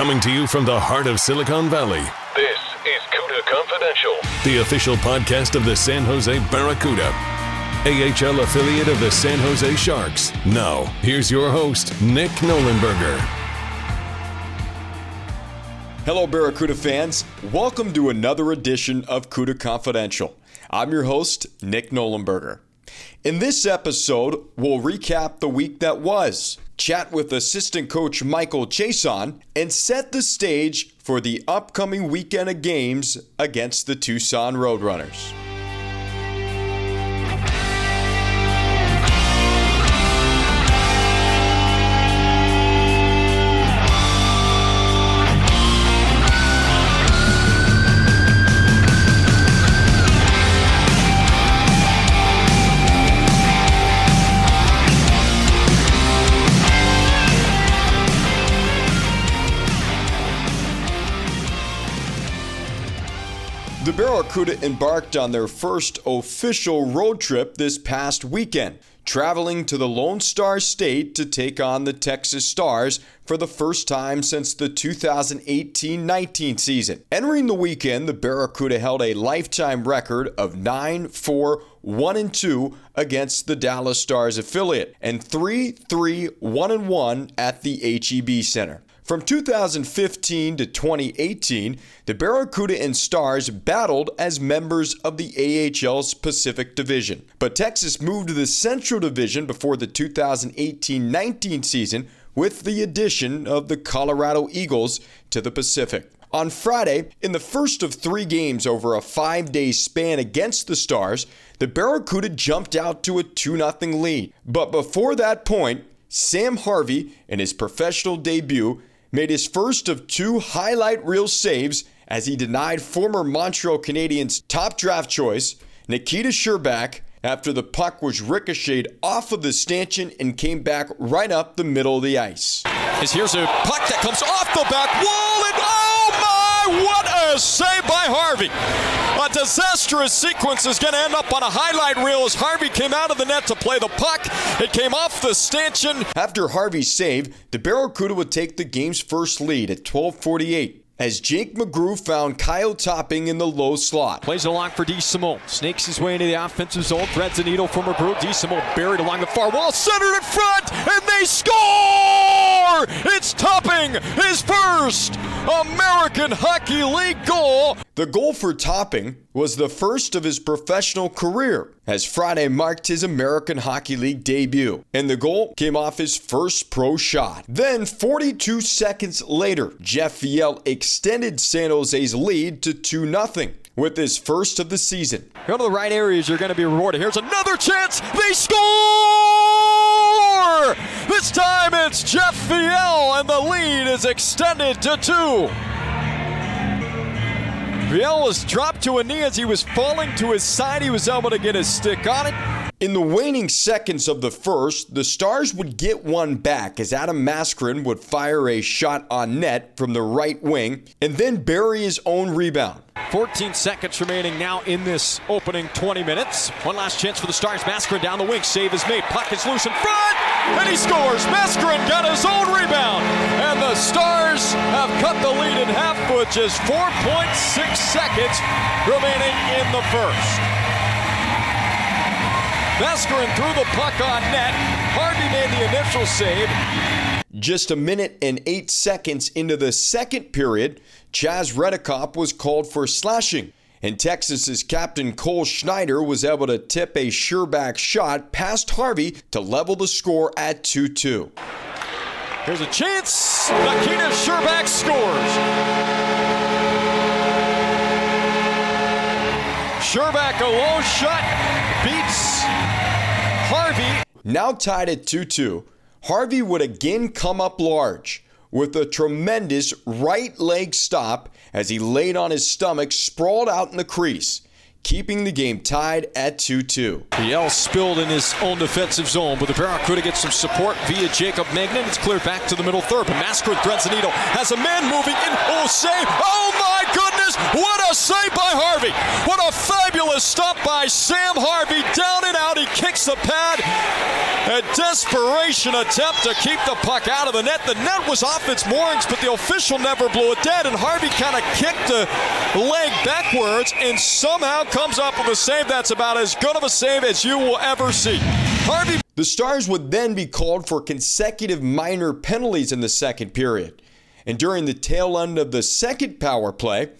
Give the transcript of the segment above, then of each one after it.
Coming to you from the heart of Silicon Valley, This is CUDA Confidential. the official podcast of the San Jose Barracuda, AHL affiliate of the San Jose Sharks. Now, here's your host, Nick Nollenberger. Hello, Barracuda fans. Welcome to another edition of CUDA Confidential. I'm your host, Nick Nollenberger. In this episode, we'll recap the week that was, chat with assistant coach Michael Chiasson, and set the stage for the upcoming weekend of games against the Tucson Roadrunners. Embarked on their first official road trip this past weekend, traveling to the Lone Star State to take on the Texas Stars for the first time since the 2018 19 season. Entering the weekend, the Barracuda held a lifetime record of 9 4 1 2 against the Dallas Stars affiliate and 3 3 1 1 at the HEB Center. From 2015 to 2018, the Barracuda and Stars battled as members of the AHL's Pacific Division. But Texas moved to the Central Division before the 2018 19 season with the addition of the Colorado Eagles to the Pacific. On Friday, in the first of three games over a five day span against the Stars, the Barracuda jumped out to a 2 0 lead. But before that point, Sam Harvey, in his professional debut, made his first of two highlight reel saves as he denied former Montreal Canadiens top draft choice, Nikita Scherbak, after the puck was ricocheted off of the stanchion and came back right up the middle of the ice. Here's a puck that comes off the back wall, and oh my, what a save by Harvey! A disastrous sequence is going to end up on a highlight reel as Harvey came out of the net to play the puck. It came off the stanchion. After Harvey's save, the Barracuda would take the game's first lead at 12:48 as Jake McGrew found Kyle Topping in the low slot. Plays it along for DeSimone. Snakes his way into the offensive zone. Threads a needle for McGrew. DeSimone buried along the far wall. Centered in front. And they score! It's Topping his first American Hockey League goal. The goal for Topping was the first of his professional career, as Friday marked his American Hockey League debut, and the goal came off his first pro shot. Then, 42 seconds later, Jeff Viel extended San Jose's lead to 2 0 with his first of the season. Go to the right areas, you're going to be rewarded. Here's another chance. They score! This time it's Jeff Viel, and the lead is extended to two. Viel was dropped to a knee as he was falling to his side. He was able to get his stick on it. In the waning seconds of the first, the Stars would get one back as Adam Mascherin would fire a shot on net from the right wing and then bury his own rebound. 14 seconds remaining now in this opening 20 minutes. One last chance for the Stars. Mascherin down the wing. Save is made. Puck is loose in front. And he scores. Mascherin got his own rebound. And the Stars have cut the lead in half with just 4.6 seconds remaining in the first. Mascherin threw the puck on net. Harvey made the initial save. Just a minute and eight seconds into the second period, Chaz Redekop was called for slashing, and Texas's captain Cole Schneider was able to tip a Scherbak shot past Harvey to level the score at 2 2. Here's a chance. Nikita Scherbak scores. Scherbak a low shot. Now tied at 2 2, Harvey would again come up large. with a tremendous right leg stop as he laid on his stomach, sprawled out in the crease keeping the game tied at 2 2. The L spilled in his own defensive zone, but the Barracuda gets some support via Jacob Megna. It's cleared back to the middle third, but Mascara threads the needle. Has a man moving in. Oh, save! Oh, my goodness! What a save by Harvey! What a fabulous stop by Sam Harvey. Down and out, he kicks the pad. A desperation attempt to keep the puck out of the net. The net was off its moorings, but the official never blew it dead, and Harvey kind of kicked the leg backwards and somehow comes up with a save that's about as good of a save as you will ever see. Harvey. The Stars would then be called for consecutive minor penalties in the second period. And during the tail end of the second power play,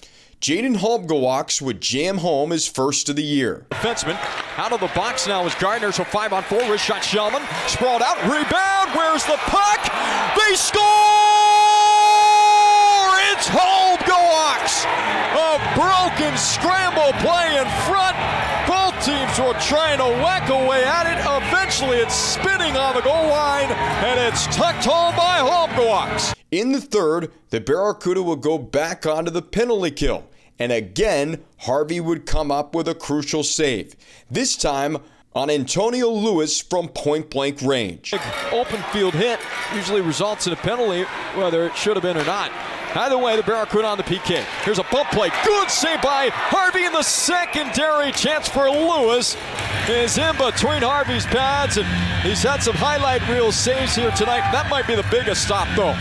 Jayden Halbgewachs would jam home his first of the year. Defenseman out of the box now is Gardner, so five on four. Wrist shot Shellman. Sprawled out. Rebound. Where's the puck? They score! It's Halbgewachs! A broken scramble play in front. Both teams were trying to whack away at it. Eventually, it's spinning on the goal line, and it's tucked home by Halbgewachs. In the third, the Barracuda would go back onto the penalty kill. And again, Harvey would come up with a crucial save. This time on Antonio Lewis from point blank range. Open field hit usually results in a penalty, whether it should have been or not. Either way, the Barracuda on the PK. Here's a bump play. Good save by Harvey in the secondary. Chance for Lewis is in between Harvey's pads, and he's had some highlight reel saves here tonight. That might be the biggest stop, though.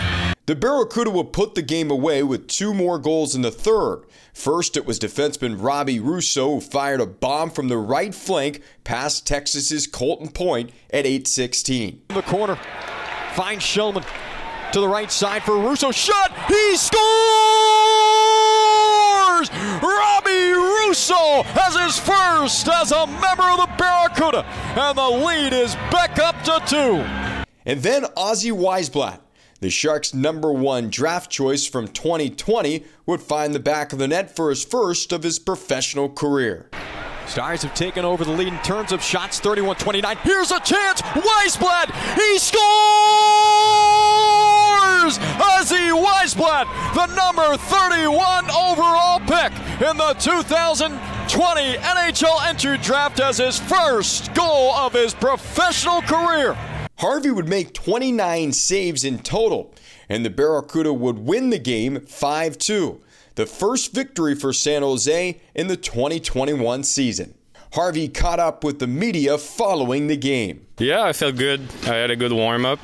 The Barracuda would put the game away with two more goals in the third. First, it was defenseman Robbie Russo who fired a bomb from the right flank past Texas's Colton Point at 8:16. In the corner, finds Shellman to the right side for Russo. Shot! He scores! Robbie Russo has his first as a member of the Barracuda, and the lead is back up to two. And then Ozzy Weisblatt, the Sharks' number one draft choice from 2020, would find the back of the net for his first of his professional career. Stars have taken over the lead in terms of shots 31 29. Here's a chance. Weisblatt. He scores! Ozzy Weisblatt, the number 31 overall pick in the 2020 NHL entry draft, as his first goal of his professional career. Harvey would make 29 saves in total, and the Barracuda would win the game 5 2 the first victory for San Jose in the 2021 season. Harvey caught up with the media following the game. Yeah, I felt good. I had a good warm up.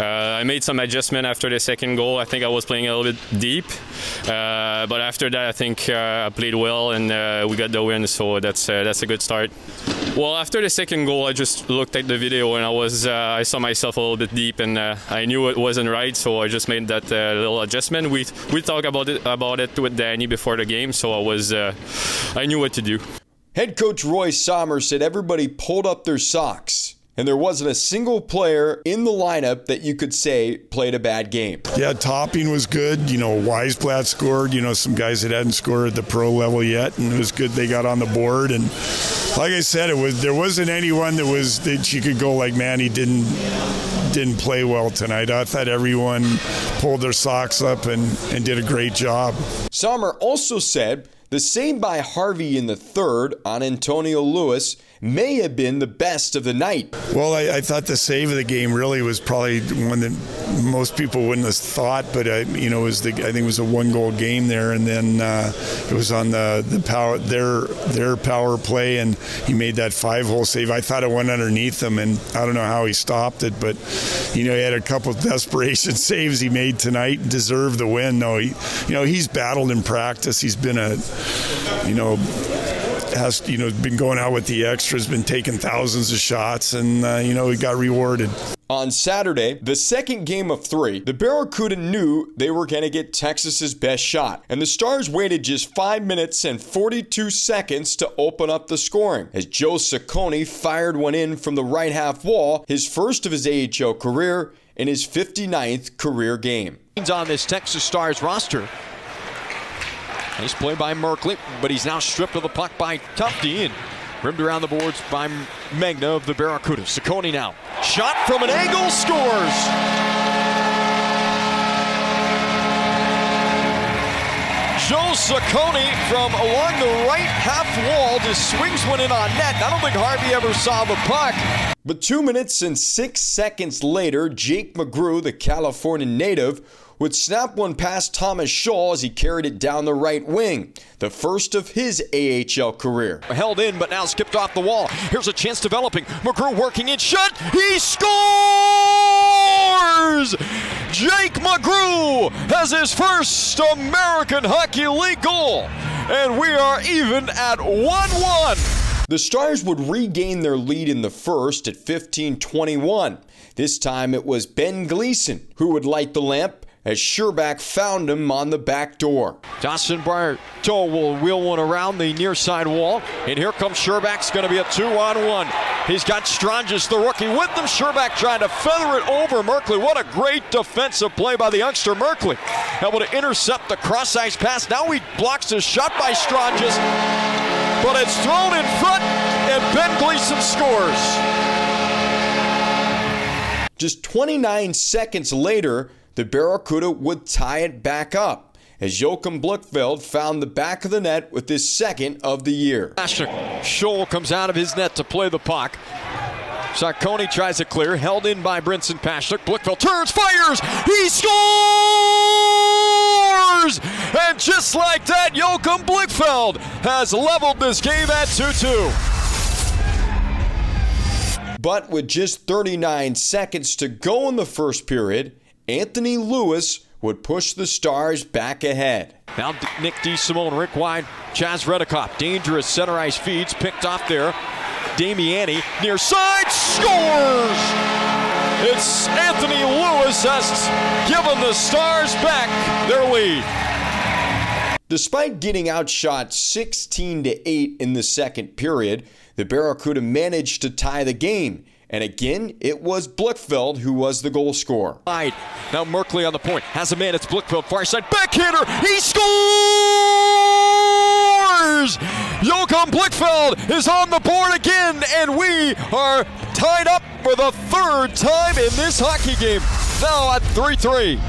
Uh, I made some adjustment after the second goal. I think I was playing a little bit deep, uh, but after that, I think uh, I played well and uh, we got the win. So that's uh, that's a good start. Well, after the second goal, I just looked at the video and I was uh, I saw myself a little bit deep and I knew it wasn't right. So I just made that little adjustment. We we talked about it about it with Danny before the game, so I was I knew what to do. Head coach Roy Sommer said everybody pulled up their socks and there wasn't a single player in the lineup that you could say played a bad game. Yeah, Topping was good. You know, Weisblatt scored. You know, some guys that hadn't scored at the pro level yet, and it was good they got on the board. And like I said, it was there wasn't anyone that was that you could go like, man, he didn't didn't play well tonight. I thought everyone pulled their socks up and, and did a great job. Sommer also said the same by Harvey in the third on Antonio Lewis may have been the best of the night. Well, I, I, thought the save of the game really was probably one that most people wouldn't have thought, but I, you know, was the I think it was a one goal game there, and then uh, it was on the the power their their power play, and he made that five hole save. I thought it went underneath him, and I don't know how he stopped it, but you know, he had a couple desperation saves he made tonight, and deserved the win. No, he, you know, he's battled in practice. He's been a, you know has you know been going out with the extras, been taking thousands of shots, and uh, you know he got rewarded. On Saturday, the second game of three, the Barracuda knew they were going to get Texas's best shot, and the Stars waited just 5 minutes and 42 seconds to open up the scoring as Joe Saccone fired one in from the right half wall, his first of his AHL career in his 59th career game. On this Texas Stars roster, Nice play by Merkley, but he's now stripped of the puck by Tufte and rimmed around the boards by Megna of the Barracuda. Cecconi now. Shot from an angle, scores! Joe Cecconi from along the right half wall just swings one in on net. I don't think Harvey ever saw the puck. But two minutes and six seconds later, Jake McGrew, the California native, would snap one past Thomas Shaw as he carried it down the right wing, the first of his AHL career. Held in, but now skipped off the wall. Here's a chance developing. McGrew working in shot. He scores! Jake McGrew has his first American Hockey League goal, and we are even at 1 1. The Stars would regain their lead in the first at 15 21. This time it was Ben Gleason who would light the lamp as Scherbak found him on the back door. Dawson Barteaux will wheel one around the near side wall, and here comes Scherbak's going to be a two on one. He's got Stranges, the rookie, with him. Scherbak trying to feather it over Merkley. What a great defensive play by the youngster Merkley. Able to intercept the cross ice pass. Now he blocks his shot by Stranges, but it's thrown in front, and Ben Gleason scores. Just 29 seconds later, the Barracuda would tie it back up as Joachim Blichfeld found the back of the net with his second of the year. Scholl comes out of his net to play the puck. Saccone tries to clear, held in by Brinson Pasichnuk. Blichfeld turns, fires, he scores! And just like that, Joachim Blichfeld has leveled this game at 2 2. But with just 39 seconds to go in the first period, Anthony Lewis would push the Stars back ahead. Now Nick DeSimone, Rick Wide, Chaz Redekop, dangerous center ice feeds, picked off there. Damiani near side scores! It's Anthony Lewis has given the Stars back their lead. Despite getting outshot 16 to 8 in the second period, the Barracuda managed to tie the game and again, it was Blichfeld who was the goal scorer. Now Merkley on the point. Has a man. It's Blichfeld. Far side. Backhander. He scores! Joachim Blichfeld is on the board again, and we are tied up for the third time in this hockey game. Now at 3 3.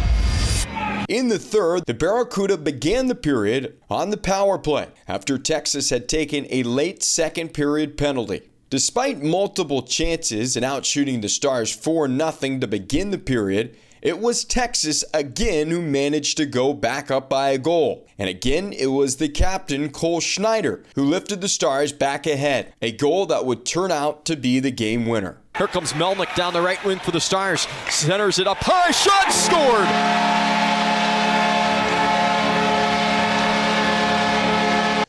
In the third, the Barracuda began the period on the power play after Texas had taken a late second period penalty. Despite multiple chances and outshooting the Stars 4 0 to begin the period, it was Texas again who managed to go back up by a goal. And again, it was the captain, Cole Schneider, who lifted the Stars back ahead, a goal that would turn out to be the game winner. Here comes Melnyk down the right wing for the Stars, centers it up high, shot scored!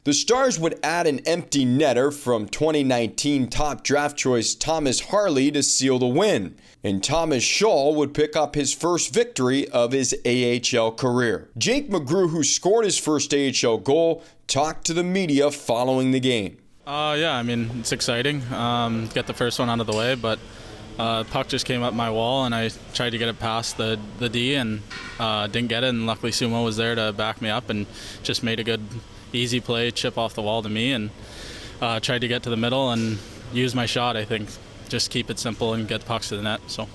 The Stars would add an empty netter from 2019 top draft choice Thomas Harley to seal the win, and Thomas Shaw would pick up his first victory of his AHL career. Jake McGrew, who scored his first AHL goal, talked to the media following the game. Uh, yeah, I mean, it's exciting. Um, get the first one out of the way, but uh, puck just came up my wall, and I tried to get it past the, the D and uh, didn't get it. And luckily, Sumo was there to back me up and just made a good easy play, chip off the wall to me, and uh, tried to get to the middle and use my shot. I think just keep it simple and get the pucks to the net. So.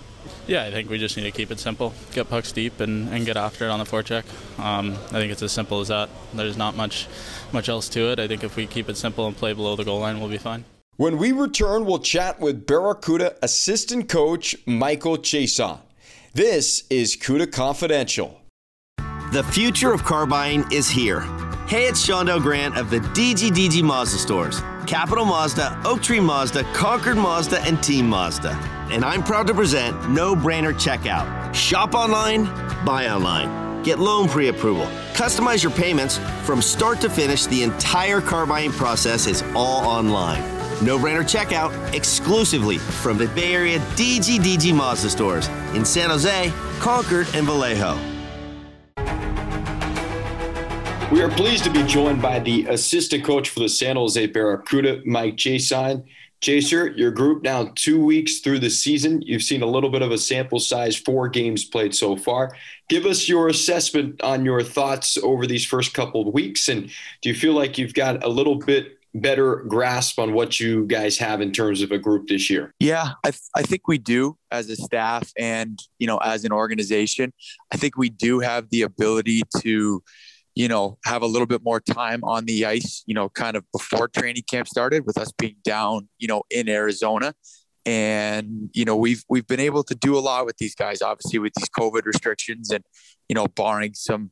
Yeah, I think we just need to keep it simple, get pucks deep, and, and get after it on the forecheck. Um, I think it's as simple as that. There's not much much else to it. I think if we keep it simple and play below the goal line, we'll be fine. When we return, we'll chat with Barracuda assistant coach Michael Chiasson. This is CUDA Confidential. The future of car buying is here Hey, it's Shondell Grant of the DGDG Mazda stores. Capital Mazda, Oak Tree Mazda, Concord Mazda, and Team Mazda. And I'm proud to present No Brainer Checkout. Shop online, buy online. Get loan pre approval. Customize your payments. From start to finish, the entire car buying process is all online. No brainer checkout exclusively from the Bay Area DGDG Mazda stores in San Jose, Concord, and Vallejo. We are pleased to be joined by the assistant coach for the San Jose Barracuda, Mike Chiasson. Chaser, your group now two weeks through the season. You've seen a little bit of a sample size, four games played so far. Give us your assessment on your thoughts over these first couple of weeks. And do you feel like you've got a little bit better grasp on what you guys have in terms of a group this year? Yeah, I, th- I think we do as a staff and, you know, as an organization. I think we do have the ability to you know, have a little bit more time on the ice, you know, kind of before training camp started with us being down, you know, in Arizona. And, you know, we've we've been able to do a lot with these guys, obviously with these COVID restrictions and, you know, barring some,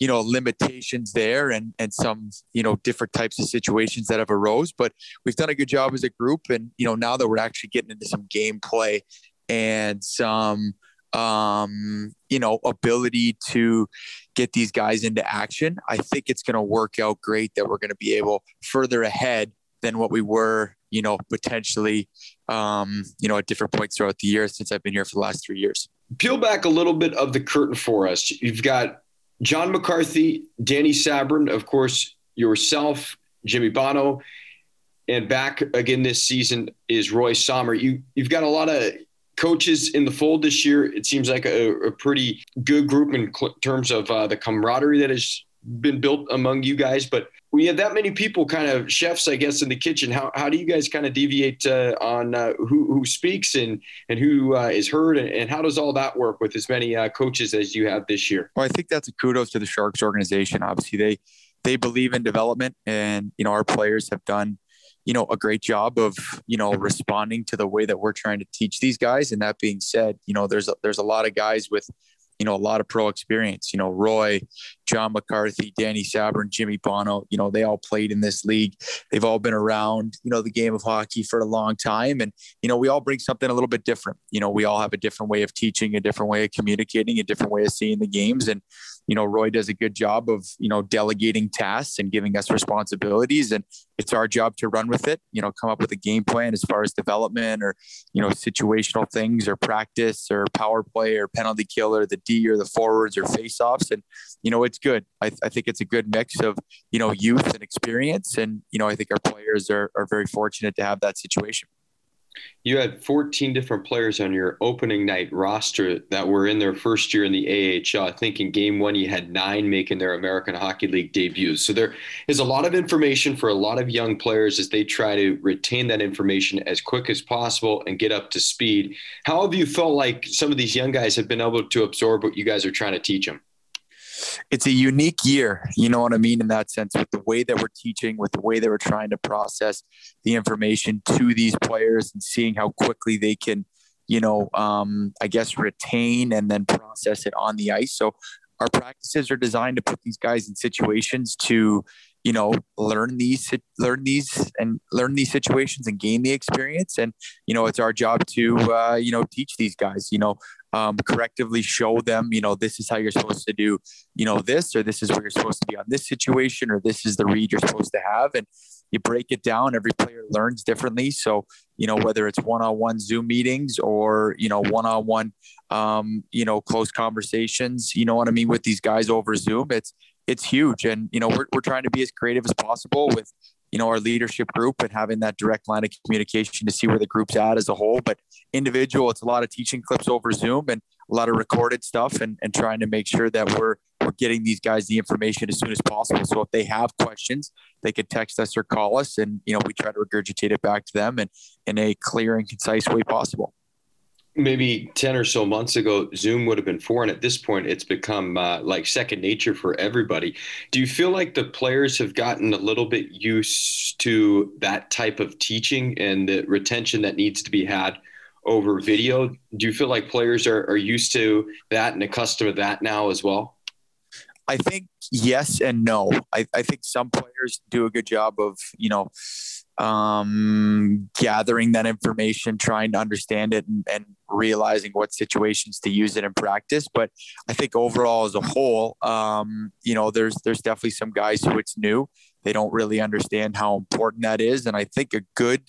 you know, limitations there and and some, you know, different types of situations that have arose. But we've done a good job as a group. And, you know, now that we're actually getting into some gameplay and some um, you know, ability to get these guys into action, I think it's going to work out great that we're going to be able further ahead than what we were, you know, potentially, um, you know, at different points throughout the year since I've been here for the last three years. Peel back a little bit of the curtain for us. You've got John McCarthy, Danny Sabourin, of course, yourself, Jimmy Bonneau, and back again this season is Roy Sommer. You you've got a lot of coaches in the fold this year. It seems like a, a pretty good group in cl- terms of uh, the camaraderie that has been built among you guys. But we have that many people, kind of chefs, I guess, in the kitchen. How, how do you guys kind of deviate uh, on uh, who, who speaks and and who uh, is heard, and, and, how does all that work with as many uh, coaches as you have this year? Well, I think that's a kudos to the Sharks organization. Obviously, they they believe in development, and you know our players have done you know, a great job of, you know, responding to the way that we're trying to teach these guys. And that being said, you know, there's a, there's a lot of guys with, you know, a lot of pro experience, you know, Roy, John McCarthy, Danny Sabourin, Jimmy Bonneau, you know, they all played in this league. They've all been around, you know, the game of hockey for a long time. And, you know, we all bring something a little bit different. You know, we all have a different way of teaching, a different way of communicating, a different way of seeing the games. And, you know, Roy does a good job of, you know, delegating tasks and giving us responsibilities. And it's our job to run with it, you know, come up with a game plan as far as development or, you know, situational things or practice or power play or penalty kill or the D or the forwards or face offs. And, you know, it's good. I, I think it's a good mix of, you know, youth and experience. And, you know, I think our players are, are very fortunate to have that situation you had 14 different players on your opening night roster that were in their first year in the AHL. I think in game one, you had nine making their American Hockey League debuts. So there is a lot of information for a lot of young players as they try to retain that information as quick as possible and get up to speed. How have you felt like some of these young guys have been able to absorb what you guys are trying to teach them? It's a unique year, you know what I mean, in that sense, with the way that we're teaching, with the way that we're trying to process the information to these players and seeing how quickly they can, you know, um, I guess retain and then process it on the ice. So our practices are designed to put these guys in situations to, you know, learn these, learn these, and learn these situations and gain the experience. And you know, it's our job to, uh, you know, teach these guys. You know, um, correctively show them, you know, this is how you're supposed to do, you know, this, or this is where you're supposed to be on this situation, or this is the read you're supposed to have. And you break it down. Every player learns differently. So, you know, whether it's one-on-one Zoom meetings or, you know, one-on-one, um, you know, close conversations, you know what I mean, with these guys over Zoom, it's, it's huge. And, you know, we're, we're trying to be as creative as possible with, you know, our leadership group and having that direct line of communication to see where the group's at as a whole. But individual, it's a lot of teaching clips over Zoom and a lot of recorded stuff and, and trying to make sure that we're we're getting these guys the information as soon as possible. So if they have questions, they could text us or call us and you know, we try to regurgitate it back to them and in a clear and concise way possible maybe 10 or so months ago zoom would have been foreign at this point it's become uh, like second nature for everybody. Do you feel like the players have gotten a little bit used to that type of teaching and the retention that needs to be had over video? Do you feel like players are, are used to that and accustomed to that now as well? I think yes and no. I, I think some players do a good job of you know um, gathering that information, trying to understand it, and, and, realizing what situations to use it in practice. But I think overall, as a whole, um, you know, there's there's definitely some guys who it's new. They don't really understand how important that is, and I think a good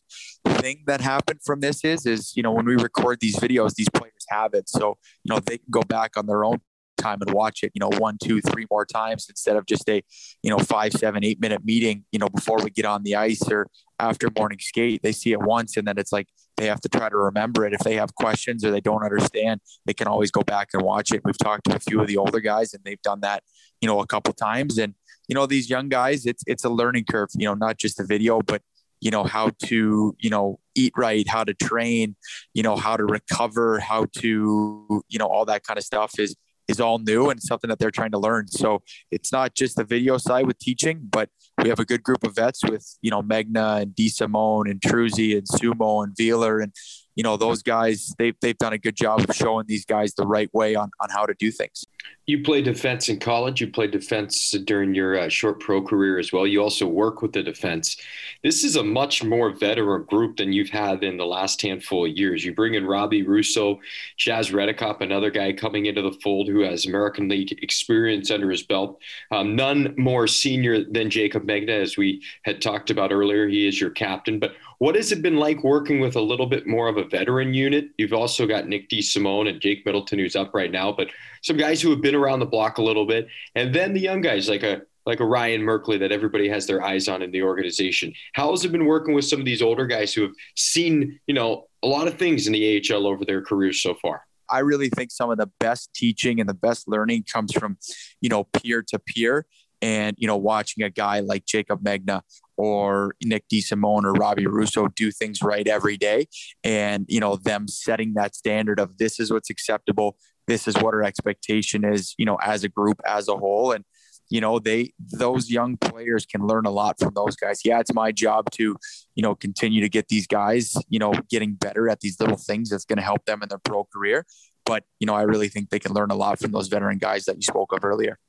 thing that happened from this is is you know when we record these videos, these players have it, so you know they can go back on their own time and watch it, you know, one, two, three more times instead of just a, you know, five, seven, eight minute meeting, you know, before we get on the ice or after morning skate. They see it once and then it's like they have to try to remember it. If they have questions or they don't understand, they can always go back and watch it. We've talked to a few of the older guys and they've done that, you know, a couple times. And, you know, these young guys, it's it's a learning curve, you know, not just the video, but you know how to you know eat right how to train you know how to recover how to you know all that kind of stuff is is all new and something that they're trying to learn. So it's not just the video side with teaching, but we have a good group of vets with, you know, Megna and DeSimone and Truzy and Sumo and Wheeler and you know those guys they've, they've done a good job of showing these guys the right way on, on how to do things you play defense in college. You play defense during your uh, short pro career as well. You also work with the defense. This is a much more veteran group than you've had in the last handful of years. You bring in robbie russo chaz redekop another guy coming into the fold who has american league experience under his belt. Um, none more senior than jacob megna as we had talked about earlier. He is your captain but what has it been like working with a little bit more of a veteran unit? You've also got Nick DeSimone and Jake Middleton, who's up right now, but some guys who have been around the block a little bit, and then the young guys like a like a Ryan Merkley that everybody has their eyes on in the organization. How has it been working with some of these older guys who have seen, you know, a lot of things in the AHL over their careers so far? I really think some of the best teaching and the best learning comes from, you know, peer to peer and you know watching a guy like Jacob Megna or Nick DeSimone or Robbie Russo do things right every day. And you know them setting that standard of this is what's acceptable this is what our expectation is you know as a group as a whole. And you know they those young players can learn a lot from those guys. Yeah it's my job to you know continue to get these guys you know getting better at these little things that's going to help them in their pro career. But you know i really think they can learn a lot from those veteran guys that you spoke of earlier.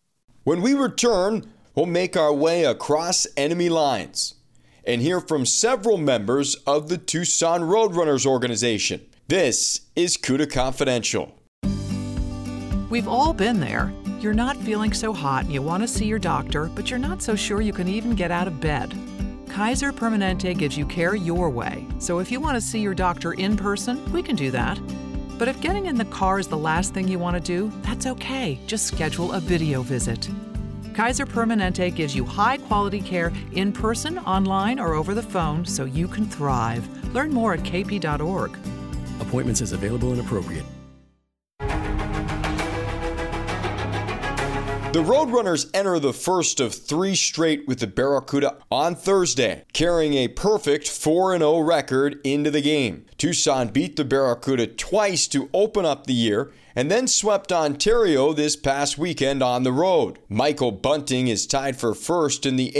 When we return, we'll make our way across enemy lines and hear from several members of the Tucson Roadrunners organization. This is CUDA Confidential. We've all been there. You're not feeling so hot and you want to see your doctor, but you're not so sure you can even get out of bed. Kaiser Permanente gives you care your way. So if you want to see your doctor in person, we can do that. But if getting in the car is the last thing you want to do, that's okay. Just schedule a video visit. Kaiser Permanente gives you high quality care in person, online, or over the phone so you can thrive. Learn more at kp.org. Appointments as available and appropriate. The Roadrunners enter the first of three straight with the Barracuda on Thursday, carrying a perfect 4 0 record into the game. Tucson beat the Barracuda twice to open up the year and then swept Ontario this past weekend on the road. Michael Bunting is tied for first in the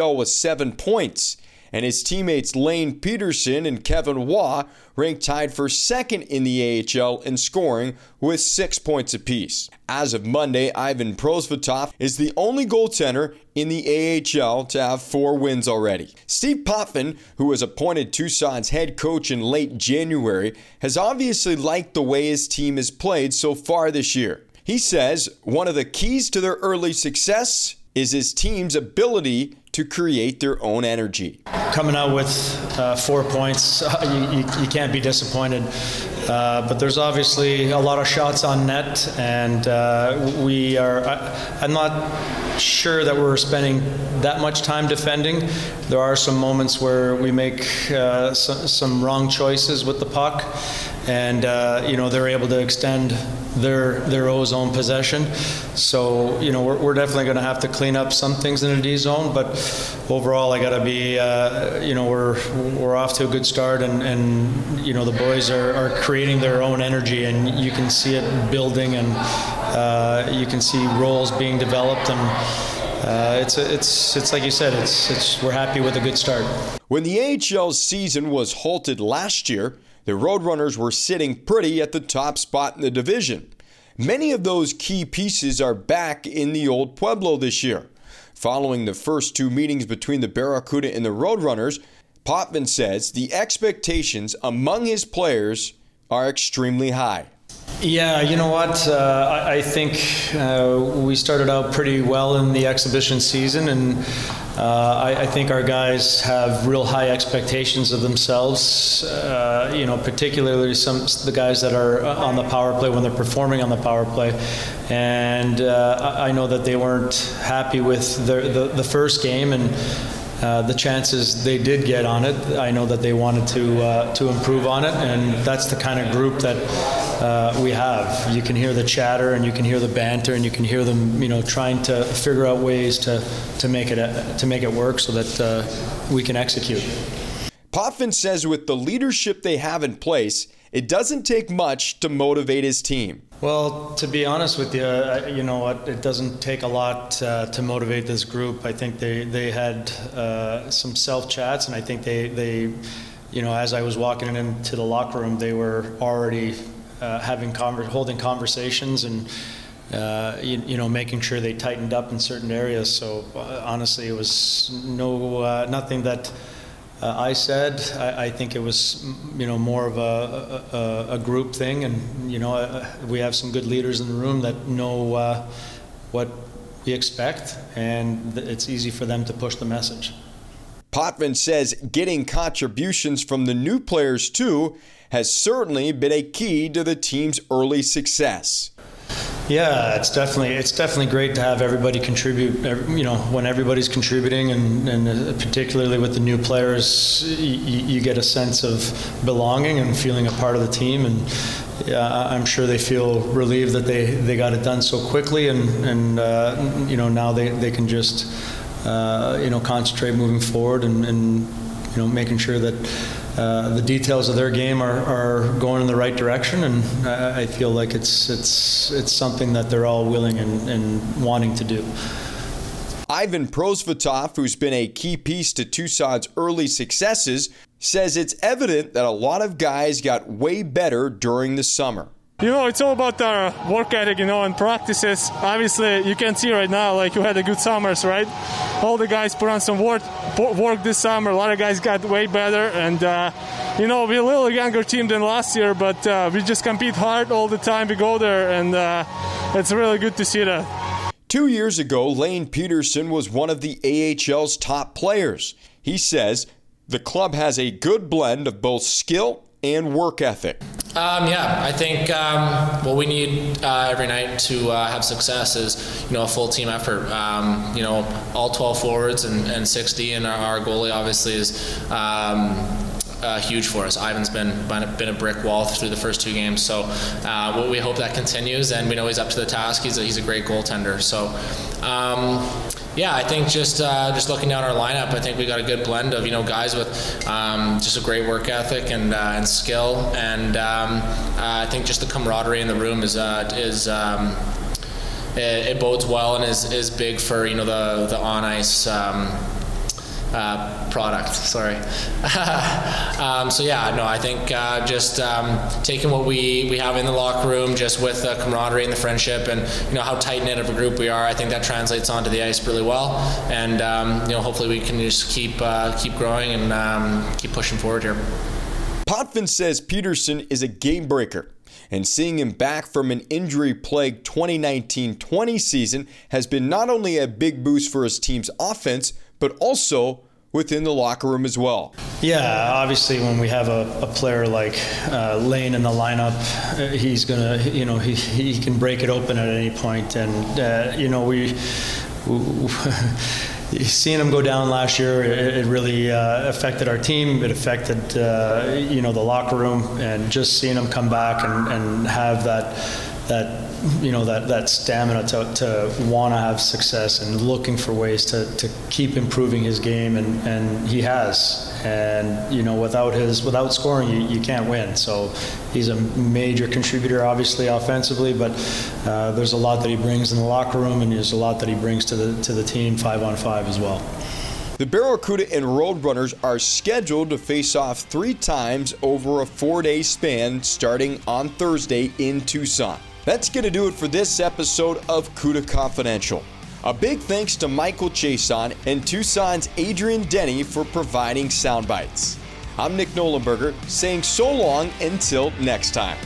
AHL with seven points and his teammates Lane Pederson and Kevin Waugh ranked tied for second in the AHL in scoring with six points apiece. As of Monday, Ivan Prosvetov is the only goaltender in the AHL to have four wins already. Steve Potvin, who was appointed Tucson's head coach in late January, has obviously liked the way his team has played so far this year. He says one of the keys to their early success is his team's ability to create their own energy. Coming out with uh, four points, you, you, you, can't be disappointed. Uh, but there's obviously a lot of shots on net, and uh, we are. I, I'm not sure that we're spending that much time defending. There are some moments where we make uh, some, some wrong choices with the puck, and uh, you know they're able to extend their their O zone possession. So you know we're, we're definitely going to have to clean up some things in the D zone, but overall I got to be uh, you know we're we're off to a good start, and, and you know the boys are, are creating their own energy, and you can see it building, and uh, you can see roles being developed and. Uh, it's it's it's like you said. It's it's we're happy with a good start. When the AHL season was halted last year, the Roadrunners were sitting pretty at the top spot in the division. Many of those key pieces are back in the old Pueblo this year. Following the first two meetings between the Barracuda and the Roadrunners, Potvin says the expectations among his players are extremely high. Yeah, you know what? Uh, I, I, think uh, we started out pretty well in the exhibition season, and uh, I, I, think our guys have real high expectations of themselves. Uh, you know, particularly some the guys that are uh, on the power play when they're performing on the power play, and uh, I know that they weren't happy with the, the first game and. Uh, the chances they did get on it, I know that they wanted to uh, to improve on it, and that's the kind of group that uh, we have. You can hear the chatter, and you can hear the banter, and you can hear them, you know, trying to figure out ways to to make it uh, to make it work so that uh, we can execute. Potvin says with the leadership they have in place, it doesn't take much to motivate his team. Well, to be honest with you, uh, you know what? It doesn't take a lot uh, to motivate this group. I think they they had uh, some self chats, and I think they they, you know, as I was walking into the locker room, they were already uh, having conver- holding conversations and. Uh, you, you, know, making sure they tightened up in certain areas. So uh, honestly, it was no nothing that uh, I said. I, I, think it was, you know, more of a, a, a, group thing, and you know, uh, we have some good leaders in the room that know uh, what we expect, and it's easy for them to push the message. Potvin says getting contributions from the new players too has certainly been a key to the team's early success. Yeah, it's definitely it's definitely great to have everybody contribute. You know, when everybody's contributing, and, and uh, particularly with the new players, you, you, get a sense of belonging and feeling a part of the team. And I'm sure they feel relieved that they, they got it done so quickly, and and uh, you know now they, they can just uh, you know concentrate moving forward and, and you know making sure that uh, the details of their game are, are going in the right direction, and I, I feel like it's it's it's something that they're all willing and, and wanting to do. Ivan Prosvetov, who's been a key piece to Tucson's early successes, says it's evident that a lot of guys got way better during the summer. You know, it's all about our work ethic, you know, and practices. Obviously, you can see right now, like you had a good summers, right? All the guys put on some work, work this summer. A lot of guys got way better, and uh, you know, we're a little younger team than last year, but uh, we just compete hard all the time. We go there, and uh, it's really good to see that. Two years ago, Lane Pederson was one of the AHL's top players. He says the club has a good blend of both skill and work ethic. Um, yeah, I think um, what we need uh, every night to uh, have success is you know a full team effort. Um, you know, all 12 forwards and, and 60, and our, our goalie obviously is. Uh, huge for us. Ivan's been been a brick wall through the first two games, so uh, we hope that continues. And we know he's up to the task. He's a, he's a great goaltender. So um, yeah, I think just uh, just looking down our lineup, I think we got a good blend of you know guys with um, just a great work ethic and uh, and skill, and um, uh, I think just the camaraderie in the room is uh, is. Um, it, it, bodes well and is, is big for you know the the on ice um, uh, product. Sorry. um, so yeah, no, I think uh, just um, taking what we, we have in the locker room, just with the camaraderie and the friendship, and you know how tight knit of a group we are. I think that translates onto the ice really well, and um, you know hopefully we can just keep uh, keep growing and um, keep pushing forward here. Potvin says Pederson is a game breaker and seeing him back from an injury plagued 2019 20 season has been not only a big boost for his team's offense, but also within the locker room as well. Yeah, obviously, when we have a, a player like uh, Lane in the lineup, uh, he's gonna, you know, he, he can break it open at any point, and uh, you know we. we seeing him go down last year, it, it really uh, affected our team. It affected, uh, you know, the locker room, and just seeing him come back and, and have that that you know that that stamina to, to want to have success and looking for ways to, to keep improving his game and, and he has and you know without his without scoring you, you can't win so he's a major contributor obviously offensively but uh, there's a lot that he brings in the locker room and there's a lot that he brings to the to the team five on five as well. The Barracuda and Roadrunners are scheduled to face off three times over a four day span starting on Thursday in Tucson. That's going to do it for this episode of CUDA Confidential. A big thanks to Michael Chiasson and Tucson's Adrian Denny for providing sound bites. I'm Nick Nollenberger saying so long until next time.